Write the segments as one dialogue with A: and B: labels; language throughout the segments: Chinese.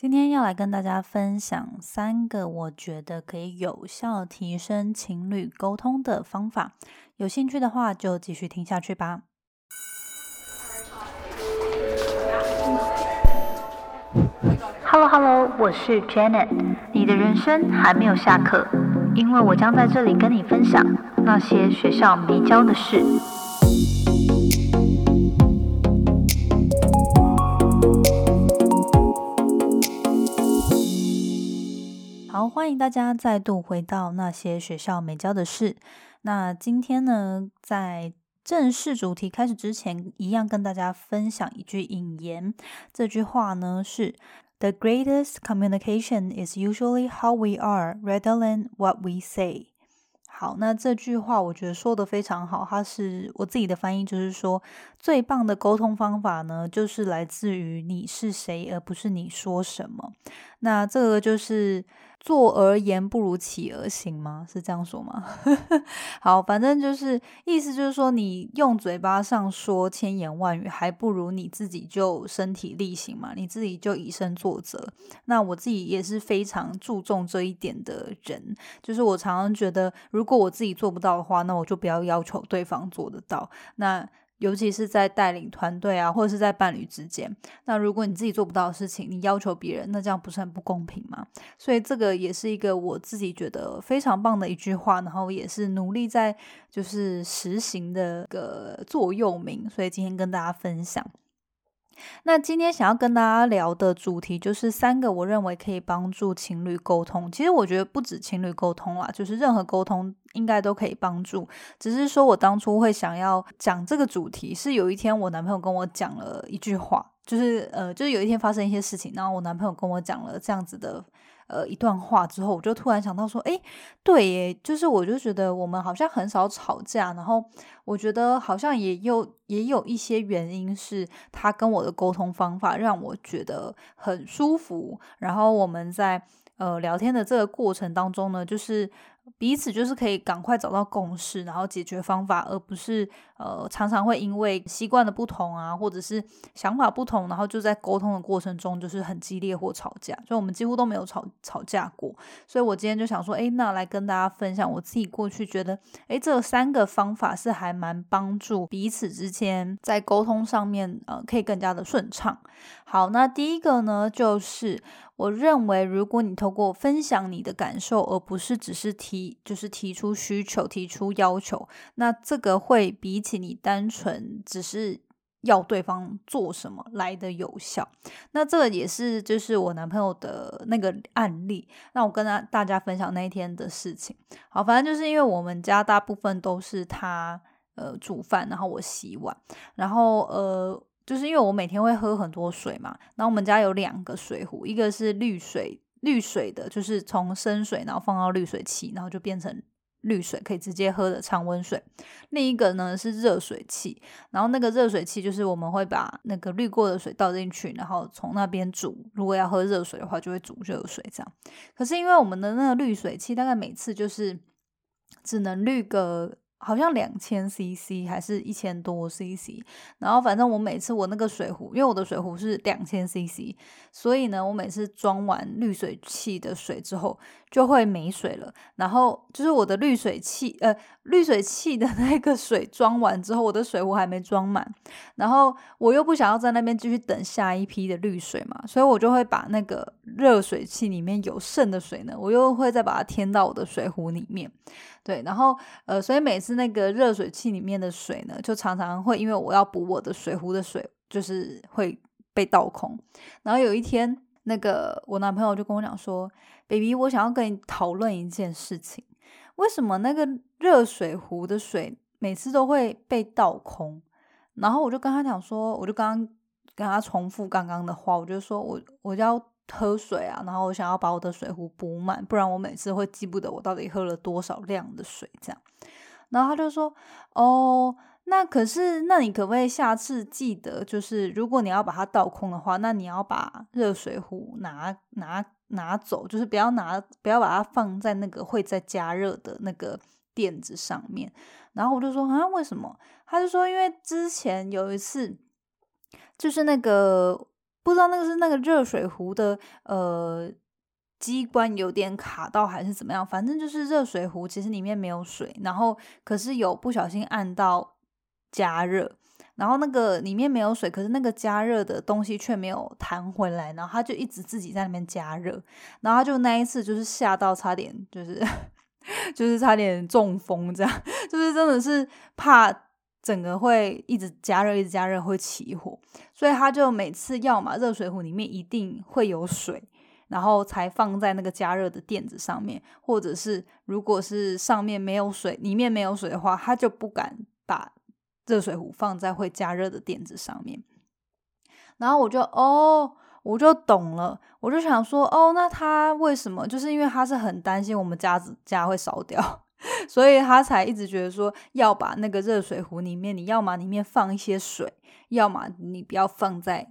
A: 今天要来跟大家分享三个我觉得可以有效提升情侣沟通的方法。有兴趣的话，就继续听下去吧。Hello Hello，我是 Janet。你的人生还没有下课，因为我将在这里跟你分享那些学校没教的事。欢迎大家再度回到那些学校没教的事。那今天呢，在正式主题开始之前，一样跟大家分享一句引言。这句话呢是：“The greatest communication is usually how we are rather than what we say。”好，那这句话我觉得说的非常好。它是我自己的翻译，就是说，最棒的沟通方法呢，就是来自于你是谁，而不是你说什么。那这个就是。坐而言不如起而行吗？是这样说吗？好，反正就是意思就是说，你用嘴巴上说千言万语，还不如你自己就身体力行嘛，你自己就以身作则。那我自己也是非常注重这一点的人，就是我常常觉得，如果我自己做不到的话，那我就不要要求对方做得到。那尤其是在带领团队啊，或者是在伴侣之间，那如果你自己做不到的事情，你要求别人，那这样不是很不公平吗？所以这个也是一个我自己觉得非常棒的一句话，然后也是努力在就是实行的个座右铭，所以今天跟大家分享。那今天想要跟大家聊的主题就是三个我认为可以帮助情侣沟通。其实我觉得不止情侣沟通啦，就是任何沟通应该都可以帮助。只是说我当初会想要讲这个主题，是有一天我男朋友跟我讲了一句话，就是呃，就是有一天发生一些事情，然后我男朋友跟我讲了这样子的。呃，一段话之后，我就突然想到说，哎，对耶，就是我就觉得我们好像很少吵架，然后我觉得好像也有也有一些原因是他跟我的沟通方法让我觉得很舒服，然后我们在呃聊天的这个过程当中呢，就是。彼此就是可以赶快找到共识，然后解决方法，而不是呃常常会因为习惯的不同啊，或者是想法不同，然后就在沟通的过程中就是很激烈或吵架。所以我们几乎都没有吵吵架过。所以我今天就想说，哎，那来跟大家分享我自己过去觉得，哎，这三个方法是还蛮帮助彼此之间在沟通上面呃可以更加的顺畅。好，那第一个呢就是。我认为，如果你透过分享你的感受，而不是只是提，就是提出需求、提出要求，那这个会比起你单纯只是要对方做什么来的有效。那这个也是，就是我男朋友的那个案例。那我跟他大家分享那一天的事情。好，反正就是因为我们家大部分都是他呃煮饭，然后我洗碗，然后呃。就是因为我每天会喝很多水嘛，然后我们家有两个水壶，一个是滤水滤水的，就是从生水然后放到滤水器，然后就变成滤水，可以直接喝的常温水；另一个呢是热水器，然后那个热水器就是我们会把那个滤过的水倒进去，然后从那边煮，如果要喝热水的话，就会煮热水这样。可是因为我们的那个滤水器大概每次就是只能滤个。好像两千 CC 还是一千多 CC，然后反正我每次我那个水壶，因为我的水壶是两千 CC，所以呢，我每次装完滤水器的水之后就会没水了。然后就是我的滤水器，呃，滤水器的那个水装完之后，我的水壶还没装满，然后我又不想要在那边继续等下一批的滤水嘛，所以我就会把那个热水器里面有剩的水呢，我又会再把它添到我的水壶里面。对，然后呃，所以每次那个热水器里面的水呢，就常常会因为我要补我的水壶的水，就是会被倒空。然后有一天，那个我男朋友就跟我讲说：“baby，我想要跟你讨论一件事情，为什么那个热水壶的水每次都会被倒空？”然后我就跟他讲说，我就刚刚跟他重复刚刚的话，我就说我我要。喝水啊，然后我想要把我的水壶补满，不然我每次会记不得我到底喝了多少量的水。这样，然后他就说：“哦，那可是，那你可不可以下次记得，就是如果你要把它倒空的话，那你要把热水壶拿拿拿走，就是不要拿，不要把它放在那个会在加热的那个垫子上面。”然后我就说：“啊，为什么？”他就说：“因为之前有一次，就是那个。”不知道那个是那个热水壶的呃机关有点卡到还是怎么样，反正就是热水壶其实里面没有水，然后可是有不小心按到加热，然后那个里面没有水，可是那个加热的东西却没有弹回来，然后他就一直自己在那边加热，然后他就那一次就是吓到差点就是 就是差点中风，这样 就是真的是怕。整个会一直加热，一直加热会起火，所以他就每次要嘛热水壶里面一定会有水，然后才放在那个加热的垫子上面，或者是如果是上面没有水，里面没有水的话，他就不敢把热水壶放在会加热的垫子上面。然后我就哦，我就懂了，我就想说哦，那他为什么？就是因为他是很担心我们家子家会烧掉。所以他才一直觉得说要把那个热水壶里面，你要么里面放一些水，要么你不要放在。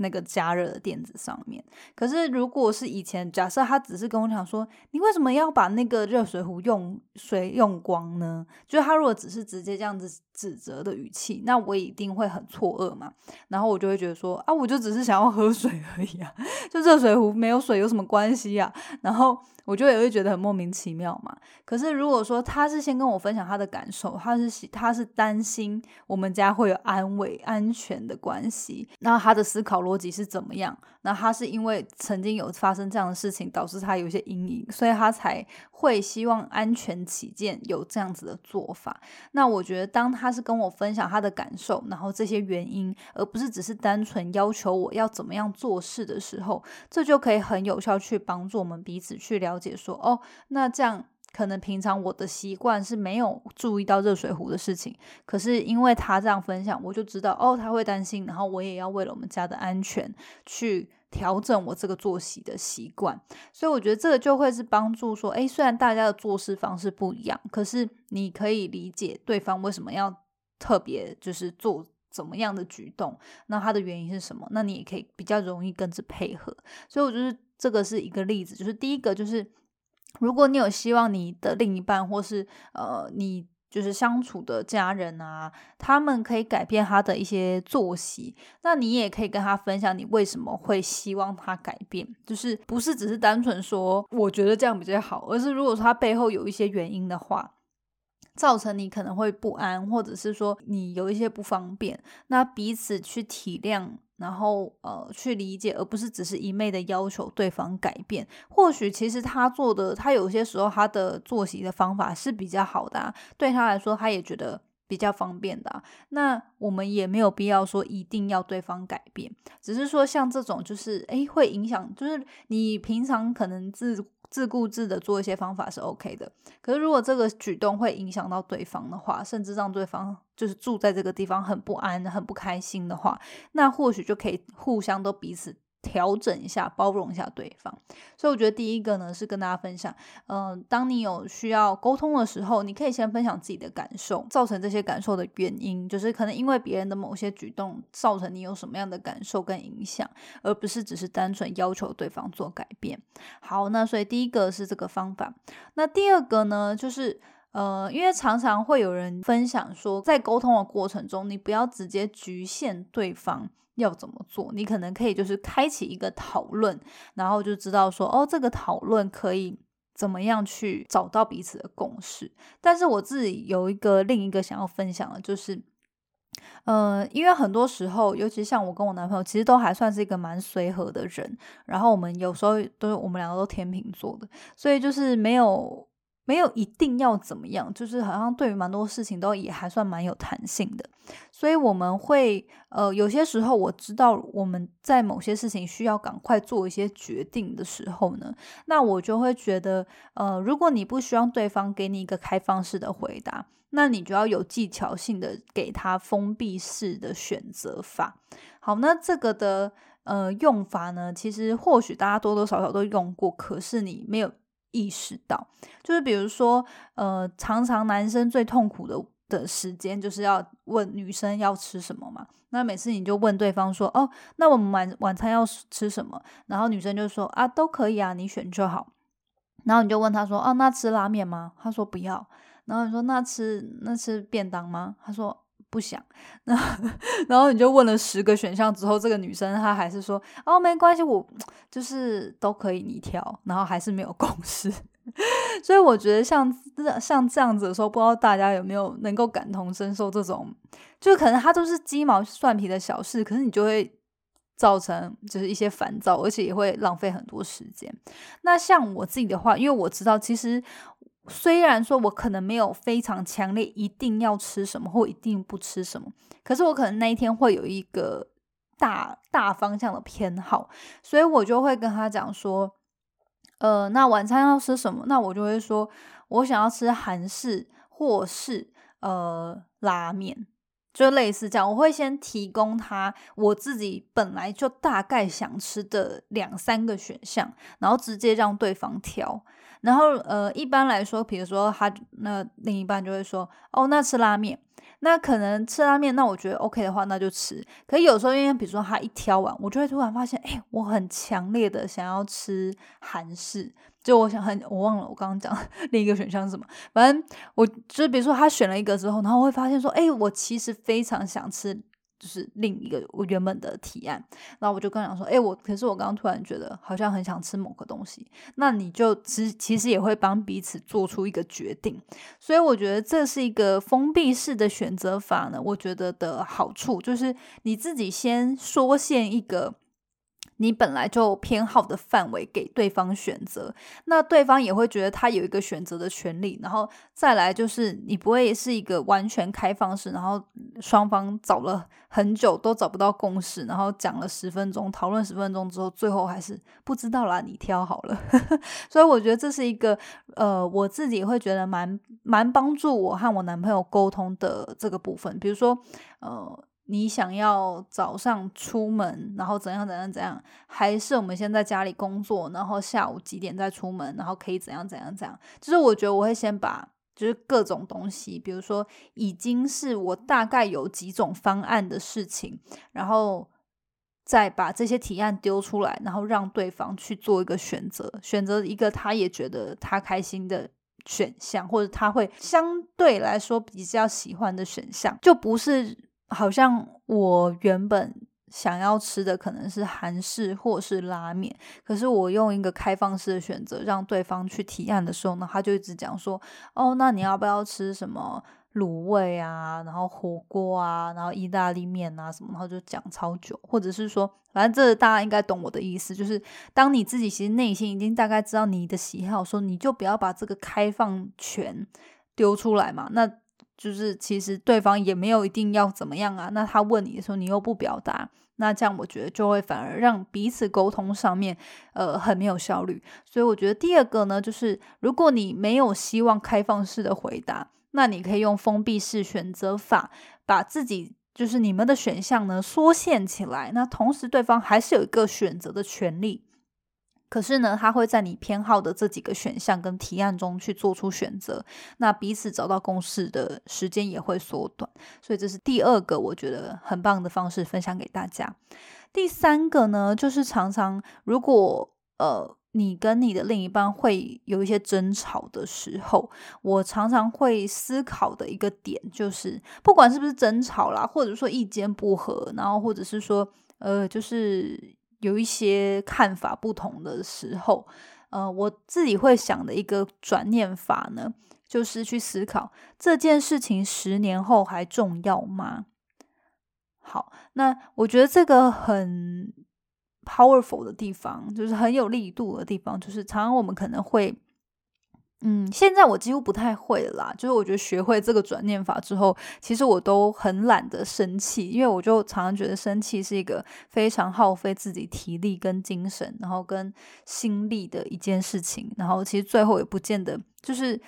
A: 那个加热的垫子上面，可是如果是以前，假设他只是跟我讲说，你为什么要把那个热水壶用水用光呢？就他如果只是直接这样子指责的语气，那我一定会很错愕嘛。然后我就会觉得说，啊，我就只是想要喝水而已啊，就热水壶没有水有什么关系啊？然后我就也会觉得很莫名其妙嘛。可是如果说他是先跟我分享他的感受，他是他是担心我们家会有安慰安全的关系，那他的思考。逻辑是怎么样？那他是因为曾经有发生这样的事情，导致他有些阴影，所以他才会希望安全起见有这样子的做法。那我觉得，当他是跟我分享他的感受，然后这些原因，而不是只是单纯要求我要怎么样做事的时候，这就可以很有效去帮助我们彼此去了解说，哦，那这样。可能平常我的习惯是没有注意到热水壶的事情，可是因为他这样分享，我就知道哦，他会担心，然后我也要为了我们家的安全去调整我这个作息的习惯，所以我觉得这个就会是帮助说，诶，虽然大家的做事方式不一样，可是你可以理解对方为什么要特别就是做怎么样的举动，那他的原因是什么，那你也可以比较容易跟着配合，所以我觉得这个是一个例子，就是第一个就是。如果你有希望你的另一半，或是呃，你就是相处的家人啊，他们可以改变他的一些作息，那你也可以跟他分享你为什么会希望他改变，就是不是只是单纯说我觉得这样比较好，而是如果说他背后有一些原因的话，造成你可能会不安，或者是说你有一些不方便，那彼此去体谅。然后呃，去理解，而不是只是一昧的要求对方改变。或许其实他做的，他有些时候他的作息的方法是比较好的，对他来说，他也觉得比较方便的。那我们也没有必要说一定要对方改变，只是说像这种就是诶会影响，就是你平常可能自。自顾自的做一些方法是 OK 的，可是如果这个举动会影响到对方的话，甚至让对方就是住在这个地方很不安、很不开心的话，那或许就可以互相都彼此。调整一下，包容一下对方，所以我觉得第一个呢是跟大家分享，嗯，当你有需要沟通的时候，你可以先分享自己的感受，造成这些感受的原因，就是可能因为别人的某些举动造成你有什么样的感受跟影响，而不是只是单纯要求对方做改变。好，那所以第一个是这个方法，那第二个呢，就是呃，因为常常会有人分享说，在沟通的过程中，你不要直接局限对方。要怎么做？你可能可以就是开启一个讨论，然后就知道说，哦，这个讨论可以怎么样去找到彼此的共识。但是我自己有一个另一个想要分享的，就是，呃，因为很多时候，尤其像我跟我男朋友，其实都还算是一个蛮随和的人。然后我们有时候都是我们两个都天秤座的，所以就是没有。没有一定要怎么样，就是好像对于蛮多事情都也还算蛮有弹性的，所以我们会呃有些时候我知道我们在某些事情需要赶快做一些决定的时候呢，那我就会觉得呃如果你不希望对方给你一个开放式的回答，那你就要有技巧性的给他封闭式的选择法。好，那这个的呃用法呢，其实或许大家多多少少都用过，可是你没有。意识到，就是比如说，呃，常常男生最痛苦的的时间，就是要问女生要吃什么嘛。那每次你就问对方说，哦，那我们晚晚餐要吃什么？然后女生就说，啊，都可以啊，你选就好。然后你就问他说，哦，那吃拉面吗？他说不要。然后你说，那吃那吃便当吗？他说不想。那然后你就问了十个选项之后，这个女生她还是说哦没关系，我就是都可以你挑，然后还是没有共识。所以我觉得像像这样子的时候，不知道大家有没有能够感同身受这种，就可能它都是鸡毛蒜皮的小事，可是你就会造成就是一些烦躁，而且也会浪费很多时间。那像我自己的话，因为我知道其实。虽然说我可能没有非常强烈一定要吃什么或一定不吃什么，可是我可能那一天会有一个大大方向的偏好，所以我就会跟他讲说，呃，那晚餐要吃什么？那我就会说我想要吃韩式或是呃拉面，就类似这样。我会先提供他我自己本来就大概想吃的两三个选项，然后直接让对方挑。然后，呃，一般来说，比如说他那另一半就会说，哦，那吃拉面，那可能吃拉面，那我觉得 OK 的话，那就吃。可有时候，因为比如说他一挑完，我就会突然发现，哎，我很强烈的想要吃韩式，就我想很，我忘了我刚刚讲 另一个选项是什么，反正我就比如说他选了一个之后，然后会发现说，哎，我其实非常想吃。就是另一个我原本的提案，然后我就跟他说，哎，我可是我刚刚突然觉得好像很想吃某个东西，那你就其其实也会帮彼此做出一个决定，所以我觉得这是一个封闭式的选择法呢。我觉得的好处就是你自己先缩限一个。你本来就偏好的范围给对方选择，那对方也会觉得他有一个选择的权利。然后再来就是你不会是一个完全开放式，然后双方找了很久都找不到共识，然后讲了十分钟，讨论十分钟之后，最后还是不知道啦，你挑好了。所以我觉得这是一个呃，我自己会觉得蛮蛮帮助我和我男朋友沟通的这个部分，比如说呃。你想要早上出门，然后怎样怎样怎样，还是我们先在家里工作，然后下午几点再出门，然后可以怎样怎样怎样？就是我觉得我会先把就是各种东西，比如说已经是我大概有几种方案的事情，然后再把这些提案丢出来，然后让对方去做一个选择，选择一个他也觉得他开心的选项，或者他会相对来说比较喜欢的选项，就不是。好像我原本想要吃的可能是韩式或是拉面，可是我用一个开放式的选择让对方去提案的时候呢，他就一直讲说：“哦，那你要不要吃什么卤味啊，然后火锅啊，然后意大利面啊什么？”然后就讲超久，或者是说，反正这大家应该懂我的意思，就是当你自己其实内心已经大概知道你的喜好，说你就不要把这个开放权丢出来嘛，那。就是其实对方也没有一定要怎么样啊，那他问你的时候你又不表达，那这样我觉得就会反而让彼此沟通上面呃很没有效率。所以我觉得第二个呢，就是如果你没有希望开放式的回答，那你可以用封闭式选择法，把自己就是你们的选项呢缩限起来，那同时对方还是有一个选择的权利。可是呢，他会在你偏好的这几个选项跟提案中去做出选择，那彼此找到共识的时间也会缩短。所以这是第二个我觉得很棒的方式，分享给大家。第三个呢，就是常常如果呃你跟你的另一半会有一些争吵的时候，我常常会思考的一个点就是，不管是不是争吵啦，或者说意见不合，然后或者是说呃就是。有一些看法不同的时候，呃，我自己会想的一个转念法呢，就是去思考这件事情十年后还重要吗？好，那我觉得这个很 powerful 的地方，就是很有力度的地方，就是常常我们可能会。嗯，现在我几乎不太会啦。就是我觉得学会这个转念法之后，其实我都很懒得生气，因为我就常常觉得生气是一个非常耗费自己体力跟精神，然后跟心力的一件事情。然后其实最后也不见得就是。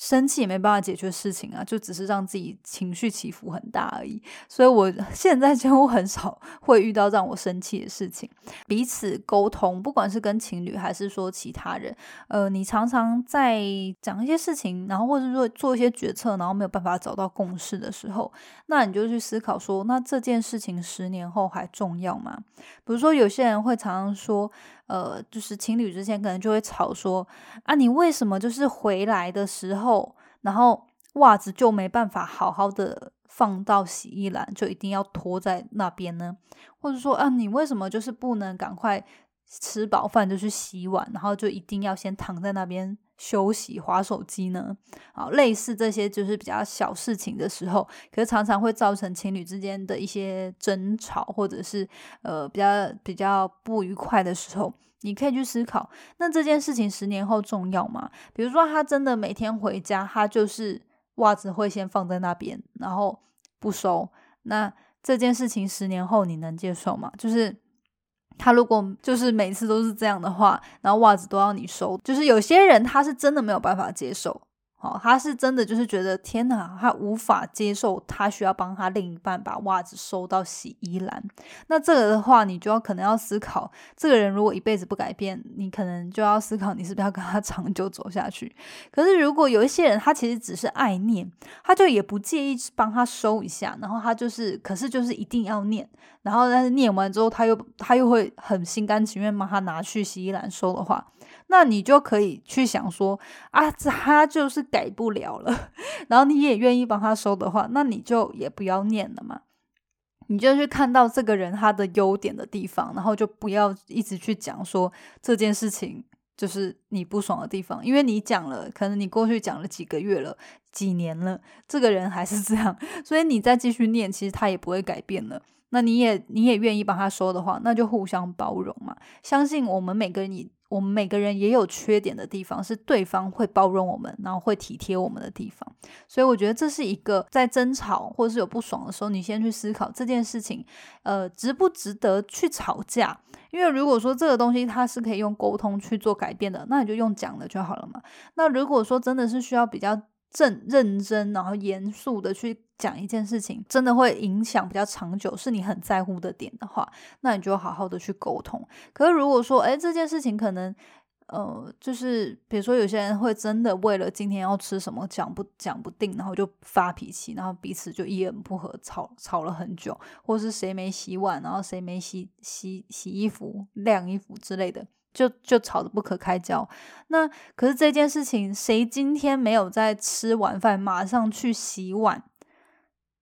A: 生气也没办法解决事情啊，就只是让自己情绪起伏很大而已。所以我 现在几乎很少 会遇到让我生气的事情。彼此沟通，不管是跟情侣还是说其他人，呃，你常常在讲一些事情，然后或者说做一些决策，然后没有办法找到共识的时候，那你就去思考说，那这件事情十年后还重要吗？比如说有些人会常常说。呃，就是情侣之间可能就会吵说啊，你为什么就是回来的时候，后然后袜子就没办法好好的放到洗衣篮，就一定要拖在那边呢？或者说啊，你为什么就是不能赶快吃饱饭就去洗碗，然后就一定要先躺在那边？休息、划手机呢？啊，类似这些就是比较小事情的时候，可是常常会造成情侣之间的一些争吵，或者是呃比较比较不愉快的时候，你可以去思考，那这件事情十年后重要吗？比如说他真的每天回家，他就是袜子会先放在那边，然后不收，那这件事情十年后你能接受吗？就是。他如果就是每次都是这样的话，然后袜子都要你收，就是有些人他是真的没有办法接受。哦，他是真的就是觉得天哪，他无法接受，他需要帮他另一半把袜子收到洗衣篮。那这个的话，你就要可能要思考，这个人如果一辈子不改变，你可能就要思考，你是不是要跟他 长久走下去。可是如果有一些人，他其实只是爱念，他就也不介意帮他收一下，然后他就是，可是就是一定要念，然后但是念完之后，他又他又会很心甘情愿帮他拿去洗衣篮收的话。那你就可以去想说啊，他就是改不了了，然后你也愿意帮他收的话，那你就也不要念了嘛。你就去看到这个人他的优点的地方，然后就不要一直去讲说这件事情就是你不爽的地方，因为你讲了，可能你过去讲了几个月了、几年了，这个人还是这样，所以你再继续念，其实他也不会改变了。那你也你也愿意帮他说的话，那就互相包容嘛。相信我们每个人，我们每个人也有缺点的地方，是对方会包容我们，然后会体贴我们的地方。所以我觉得这是一个在争吵或者是有不爽的时候，你先去思考这件事情，呃，值不值得去吵架？因为如果说这个东西它是可以用沟通去做改变的，那你就用讲的就好了嘛。那如果说真的是需要比较正认真，然后严肃的去。讲一件事情真的会影响比较长久，是你很在乎的点的话，那你就好好的去沟通。可是如果说，哎，这件事情可能，呃，就是比如说有些人会真的为了今天要吃什么讲不讲不定，然后就发脾气，然后彼此就一言不合吵吵了很久，或是谁没洗碗，然后谁没洗洗洗衣服、晾衣服之类的，就就吵得不可开交。那可是这件事情，谁今天没有在吃完饭马上去洗碗？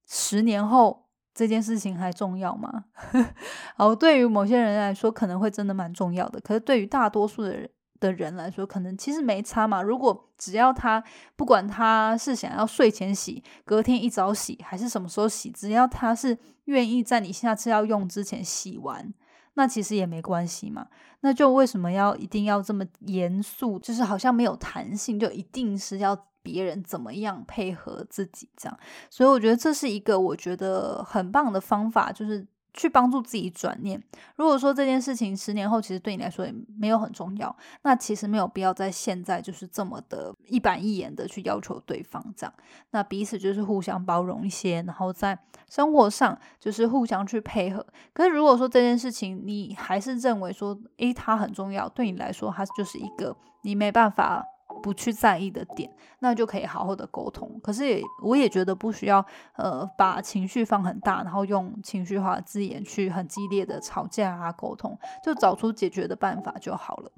A: 十年后这件事情还重要吗？哦，对于某些人来说可能会真的蛮重要的，可是对于大多数的人的人来说，可能其实没差嘛。如果只要他不管他是想要睡前洗、隔天一早洗还是什么时候洗，只要他是愿意在你下次要用之前洗完，那其实也没关系嘛。那就为什么要一定要这么严肃？就是好像没有弹性，就一定是要。别人怎么样配合自己，这样，所以我觉得这是一个我觉得很棒的方法，就是去帮助自己转念。如果说这件事情十年后其实对你来说也没有很重要，那其实没有必要在现在就是这么的一板一眼的去要求对方这样。那彼此就是互相包容一些，然后在生活上就是互相去配合。可是如果说这件事情你还是认为说，诶，它很重要，对你来说它就是一个你没办法。不去在意的点，那就可以好好的沟通。可是也，我也觉得不需要，呃，把情绪放很大，然后用情绪化的字眼去很激烈的吵架啊，沟通，就找出解决的办法就好了。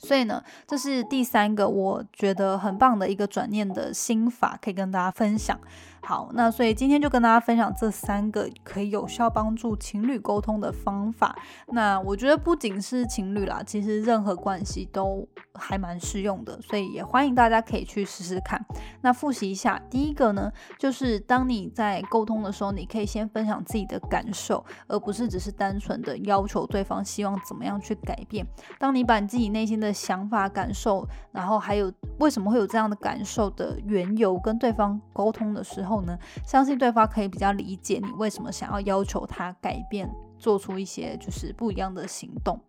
A: 所以呢，这是第三个我觉得很棒的一个转念的心法，可以跟大家分享。好，那所以今天就跟大家分享这三个可以有效帮助情侣沟通的方法。那我觉得不仅是情侣啦，其实任何关系都还蛮适用的，所以也欢迎大家可以去试试看。那复习一下，第一个呢，就是当你在沟通的时候，你可以先分享自己的感受，而不是只是单纯的要求对方希望怎么样去改变。当你把你自己内心的想法、感受，然后还有为什么会有这样的感受的缘由，跟对方沟通的时候。后呢，相信对方可以比较理解你为什么想要要求他改变，做出一些就是不一样的行动。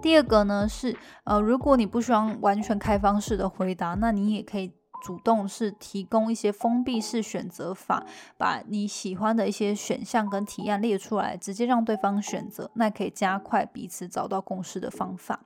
A: 第二个呢是，呃，如果你不希望完全开放式的回答，那你也可以主动是提供一些封闭式选择法，把你喜欢的一些选项跟提案列出来，直接让对方选择，那可以加快彼此找到共识的方法。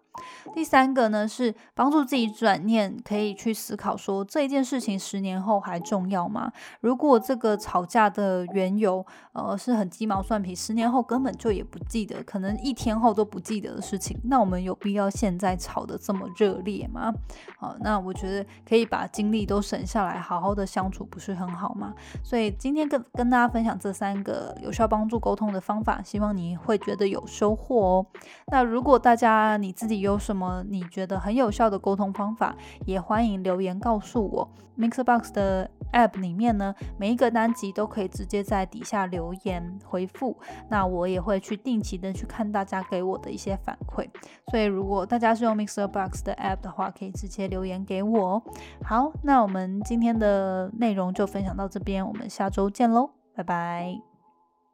A: 第三个呢是帮助自己转念，可以去思考说这一件事情十年后还重要吗？如果这个吵架的缘由，呃，是很鸡毛蒜皮，十年后根本就也不记得，可能一天后都不记得的事情，那我们有必要现在吵得这么热烈吗？好，那我觉得可以把精力都省下来，好好的相处不是很好吗？所以今天跟跟大家分享这三个有效帮助沟通的方法，希望你会觉得有收获哦。那如果大家你自己有有什么你觉得很有效的沟通方法，也欢迎留言告诉我。Mixbox 的 App 里面呢，每一个单集都可以直接在底下留言回复，那我也会去定期的去看大家给我的一些反馈。所以如果大家是用 Mixbox 的 App 的话，可以直接留言给我哦。好，那我们今天的内容就分享到这边，我们下周见喽，拜拜。